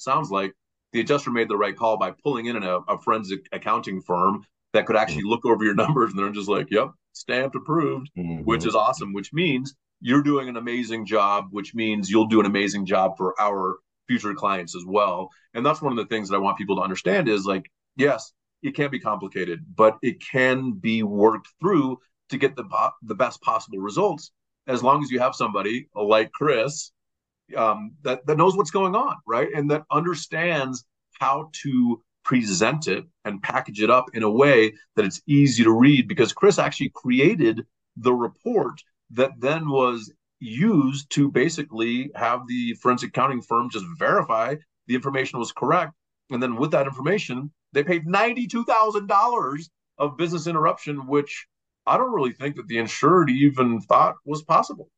sounds like the adjuster made the right call by pulling in a, a forensic accounting firm that could actually look over your numbers and they're just like, yep, stamped approved, mm-hmm. which is awesome, which means you're doing an amazing job, which means you'll do an amazing job for our future clients as well. And that's one of the things that I want people to understand is like, yes, it can be complicated, but it can be worked through to get the the best possible results as long as you have somebody like Chris um, that that knows what's going on, right, and that understands how to present it and package it up in a way that it's easy to read. Because Chris actually created the report that then was used to basically have the forensic accounting firm just verify the information was correct. And then with that information, they paid $92,000 of business interruption, which I don't really think that the insured even thought was possible.